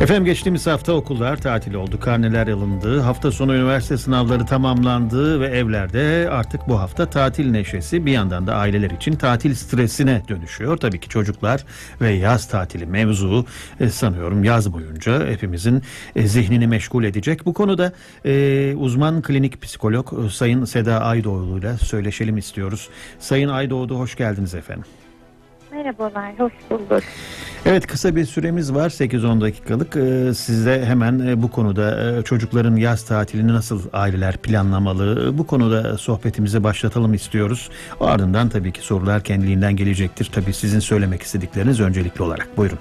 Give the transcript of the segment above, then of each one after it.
Efendim geçtiğimiz hafta okullar tatil oldu, karneler alındı, hafta sonu üniversite sınavları tamamlandı ve evlerde artık bu hafta tatil neşesi bir yandan da aileler için tatil stresine dönüşüyor. Tabii ki çocuklar ve yaz tatili mevzu e, sanıyorum yaz boyunca hepimizin e, zihnini meşgul edecek. Bu konuda e, uzman klinik psikolog Sayın Seda Aydoğdu ile söyleşelim istiyoruz. Sayın Aydoğdu hoş geldiniz efendim. Merhabalar, hoş bulduk. Evet kısa bir süremiz var 8-10 dakikalık. Ee, size hemen e, bu konuda e, çocukların yaz tatilini nasıl aileler planlamalı e, bu konuda sohbetimizi başlatalım istiyoruz. Ardından tabii ki sorular kendiliğinden gelecektir. Tabii sizin söylemek istedikleriniz öncelikli olarak. Buyurun.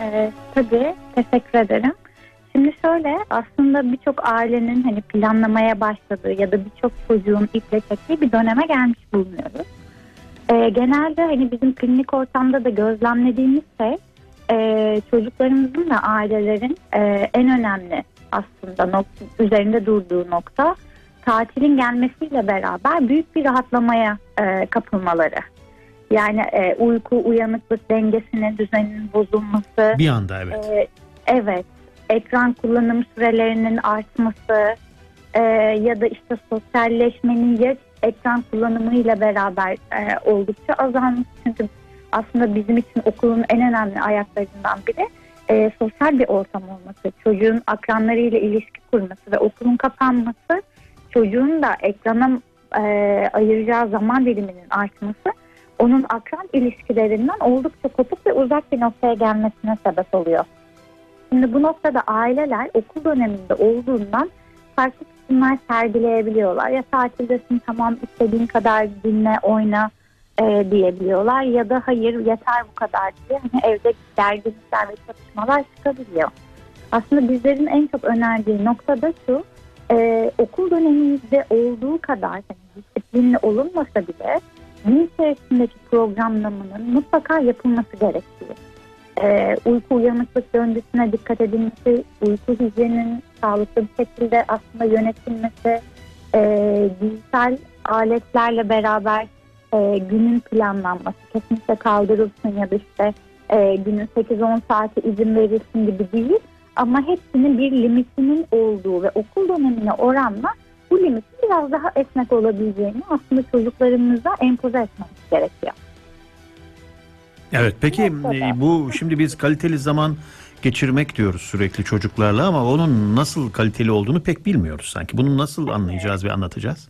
Evet, tabii teşekkür ederim. Şimdi şöyle aslında birçok ailenin hani planlamaya başladığı ya da birçok çocuğun iple çektiği bir döneme gelmiş bulunuyoruz. E, genelde hani bizim klinik ortamda da gözlemlediğimiz şey e, çocuklarımızın ve ailelerin e, en önemli aslında nokta, üzerinde durduğu nokta tatilin gelmesiyle beraber büyük bir rahatlamaya e, kapılmaları. Yani e, uyku, uyanıklık dengesinin, düzeninin bozulması. Bir anda evet. E, evet. Ekran kullanım sürelerinin artması e, ya da işte sosyalleşmenin ya ekran kullanımıyla beraber e, oldukça azalmış. Çünkü aslında bizim için okulun en önemli ayaklarından biri e, sosyal bir ortam olması. Çocuğun akranlarıyla ilişki kurması ve okulun kapanması çocuğun da ekrana e, ayıracağı zaman diliminin artması onun akran ilişkilerinden oldukça kopuk ve uzak bir noktaya gelmesine sebep oluyor. Şimdi bu noktada aileler okul döneminde olduğundan farklı tutumlar sergileyebiliyorlar. Ya tatildesin tamam istediğin kadar dinle oyna e, diyebiliyorlar ya da hayır yeter bu kadar diye hani evde gerginlikler ve çatışmalar çıkabiliyor. Aslında bizlerin en çok önerdiği nokta da şu e, okul döneminde olduğu kadar hani disiplinli olunmasa bile gün içerisindeki programlamanın mutlaka yapılması gerektiği e, uyku uyanıklık döngüsüne dikkat edilmesi, uyku hijyeninin sağlıklı bir şekilde aslında yönetilmesi, e, dijital aletlerle beraber e, günün planlanması, kesinlikle kaldırılsın ya da işte e, günün 8-10 saati izin verilsin gibi değil. Ama hepsinin bir limitinin olduğu ve okul dönemine oranla bu limitin biraz daha esnek olabileceğini aslında çocuklarımıza empoze etmemiz gerekiyor. Evet peki bu şimdi biz kaliteli zaman geçirmek diyoruz sürekli çocuklarla ama onun nasıl kaliteli olduğunu pek bilmiyoruz sanki. Bunu nasıl anlayacağız ve anlatacağız?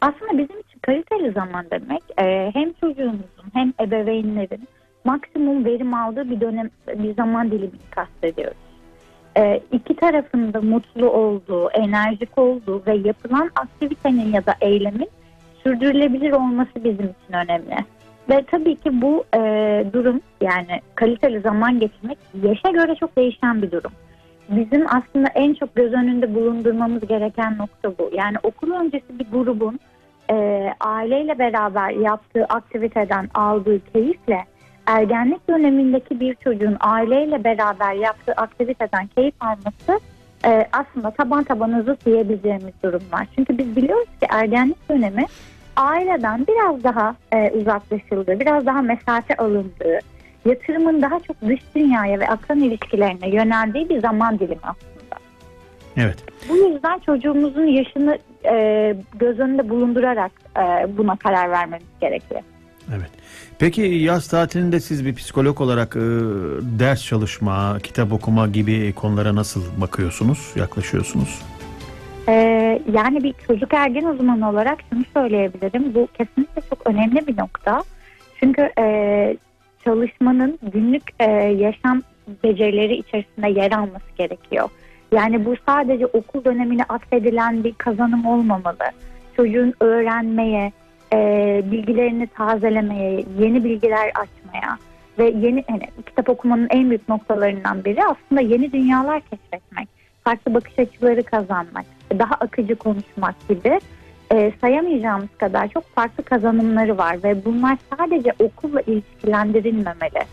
Aslında bizim için kaliteli zaman demek e, hem çocuğumuzun hem ebeveynlerin maksimum verim aldığı bir dönem bir zaman dilimini kastediyoruz. E, iki tarafında mutlu olduğu, enerjik olduğu ve yapılan aktivitenin ya da eylemin sürdürülebilir olması bizim için önemli. Ve tabii ki bu e, durum yani kaliteli zaman geçirmek yaşa göre çok değişen bir durum. Bizim aslında en çok göz önünde bulundurmamız gereken nokta bu. Yani okul öncesi bir grubun e, aileyle beraber yaptığı aktiviteden aldığı keyifle ergenlik dönemindeki bir çocuğun aileyle beraber yaptığı aktiviteden keyif alması e, aslında taban tabana zıt diyebileceğimiz durumlar. Çünkü biz biliyoruz ki ergenlik dönemi aileden biraz daha e, uzaklaşıldığı, biraz daha mesafe alındığı, yatırımın daha çok dış dünyaya ve akran ilişkilerine yöneldiği bir zaman dilimi aslında. Evet. Bu yüzden çocuğumuzun yaşını e, göz önünde bulundurarak e, buna karar vermemiz gerekiyor. Evet. Peki yaz tatilinde siz bir psikolog olarak e, ders çalışma, kitap okuma gibi konulara nasıl bakıyorsunuz, yaklaşıyorsunuz? Ee, yani bir çocuk ergen uzmanı olarak şunu söyleyebilirim. Bu kesinlikle çok önemli bir nokta. Çünkü e, çalışmanın günlük e, yaşam becerileri içerisinde yer alması gerekiyor. Yani bu sadece okul dönemine atfedilen bir kazanım olmamalı. Çocuğun öğrenmeye, e, bilgilerini tazelemeye, yeni bilgiler açmaya ve yeni hani, kitap okumanın en büyük noktalarından biri aslında yeni dünyalar keşfetmek, farklı bakış açıları kazanmak daha akıcı konuşmak gibi e, sayamayacağımız kadar çok farklı kazanımları var ve bunlar sadece okulla ilişkilendirilmemeli.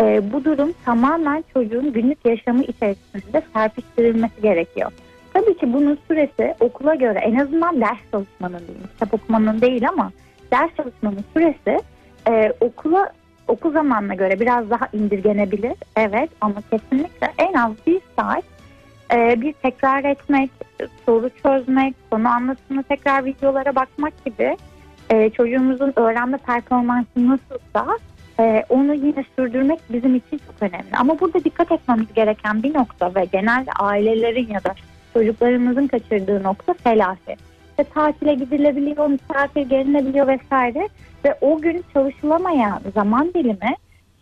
E, bu durum tamamen çocuğun günlük yaşamı içerisinde serpiştirilmesi gerekiyor. Tabii ki bunun süresi okula göre en azından ders çalışmanın değil, kitap okumanın değil ama ders çalışmanın süresi e, okula okul zamanına göre biraz daha indirgenebilir. Evet ama kesinlikle en az bir saat e, bir tekrar etmek, soru çözmek, konu anlatımı tekrar videolara bakmak gibi e, çocuğumuzun öğrenme performansı nasılsa e, onu yine sürdürmek bizim için çok önemli. Ama burada dikkat etmemiz gereken bir nokta ve genelde ailelerin ya da çocuklarımızın kaçırdığı nokta telafi. İşte tatile gidilebiliyor, misafir gelinebiliyor vesaire ve o gün çalışılamayan zaman dilimi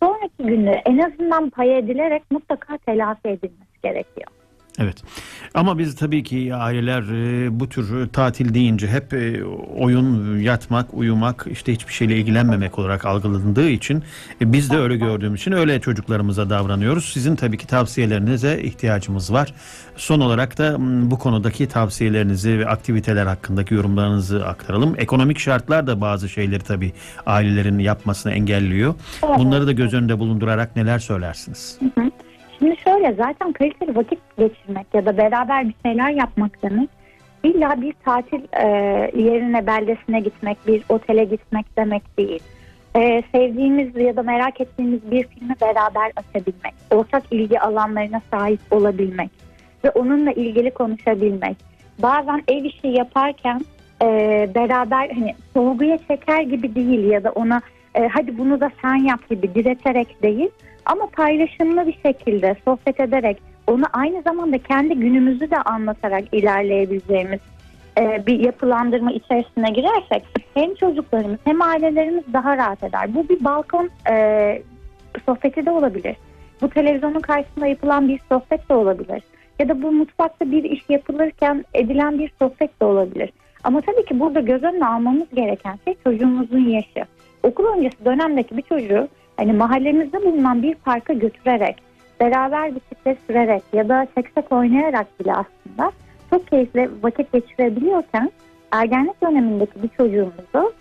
sonraki günde en azından pay edilerek mutlaka telafi edilmesi gerekiyor. Evet. Ama biz tabii ki aileler e, bu tür tatil deyince hep e, oyun, yatmak, uyumak, işte hiçbir şeyle ilgilenmemek olarak algılandığı için e, biz de öyle gördüğümüz için öyle çocuklarımıza davranıyoruz. Sizin tabii ki tavsiyelerinize ihtiyacımız var. Son olarak da bu konudaki tavsiyelerinizi ve aktiviteler hakkındaki yorumlarınızı aktaralım. Ekonomik şartlar da bazı şeyleri tabii ailelerin yapmasını engelliyor. Bunları da göz önünde bulundurarak neler söylersiniz? Hı hı. Şöyle zaten kaliteli vakit geçirmek ya da beraber bir şeyler yapmak demek illa bir tatil e, yerine beldesine gitmek, bir otele gitmek demek değil. E, sevdiğimiz ya da merak ettiğimiz bir filmi beraber açabilmek, ortak ilgi alanlarına sahip olabilmek ve onunla ilgili konuşabilmek. Bazen ev işi yaparken e, beraber hani sorguya çeker gibi değil ya da ona e, hadi bunu da sen yap gibi direterek değil ama paylaşımlı bir şekilde sohbet ederek onu aynı zamanda kendi günümüzü de anlatarak ilerleyebileceğimiz e, bir yapılandırma içerisine girersek hem çocuklarımız hem ailelerimiz daha rahat eder. Bu bir balkon e, sohbeti de olabilir. Bu televizyonun karşısında yapılan bir sohbet de olabilir. Ya da bu mutfakta bir iş yapılırken edilen bir sohbet de olabilir. Ama tabii ki burada göz önüne almamız gereken şey çocuğumuzun yaşı. Okul öncesi dönemdeki bir çocuğu hani mahallemizde bulunan bir parka götürerek, beraber bisiklet sürerek ya da seksek oynayarak bile aslında çok keyifli vakit geçirebiliyorken ergenlik dönemindeki bir çocuğumuzu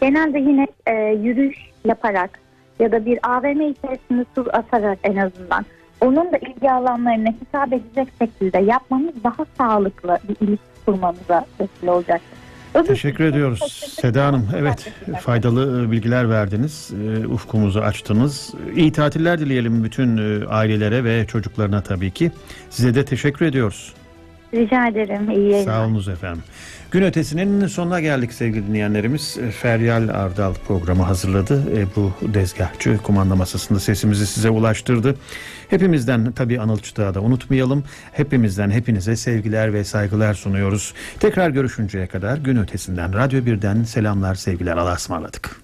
genelde yine e, yürüyüş yaparak ya da bir AVM içerisinde tur atarak en azından onun da ilgi alanlarına hitap edecek şekilde yapmamız daha sağlıklı bir ilişki kurmamıza vesile olacaktır. Teşekkür ediyoruz Seda Hanım. Evet faydalı e, bilgiler verdiniz. E, Ufkumuzu açtınız. İyi tatiller dileyelim bütün e, ailelere ve çocuklarına tabii ki. Size de teşekkür ediyoruz. Rica ederim. İyi yayınlar. Sağ olunuz efendim. Gün ötesinin sonuna geldik sevgili dinleyenlerimiz. E, Feryal Ardal programı hazırladı. Ebru Dezgahçı kumanda masasında sesimizi size ulaştırdı. Hepimizden tabii Anıl Çıtığa da unutmayalım. Hepimizden hepinize sevgiler ve saygılar sunuyoruz. Tekrar görüşünceye kadar gün ötesinden Radyo 1'den selamlar sevgiler Allah'a ısmarladık.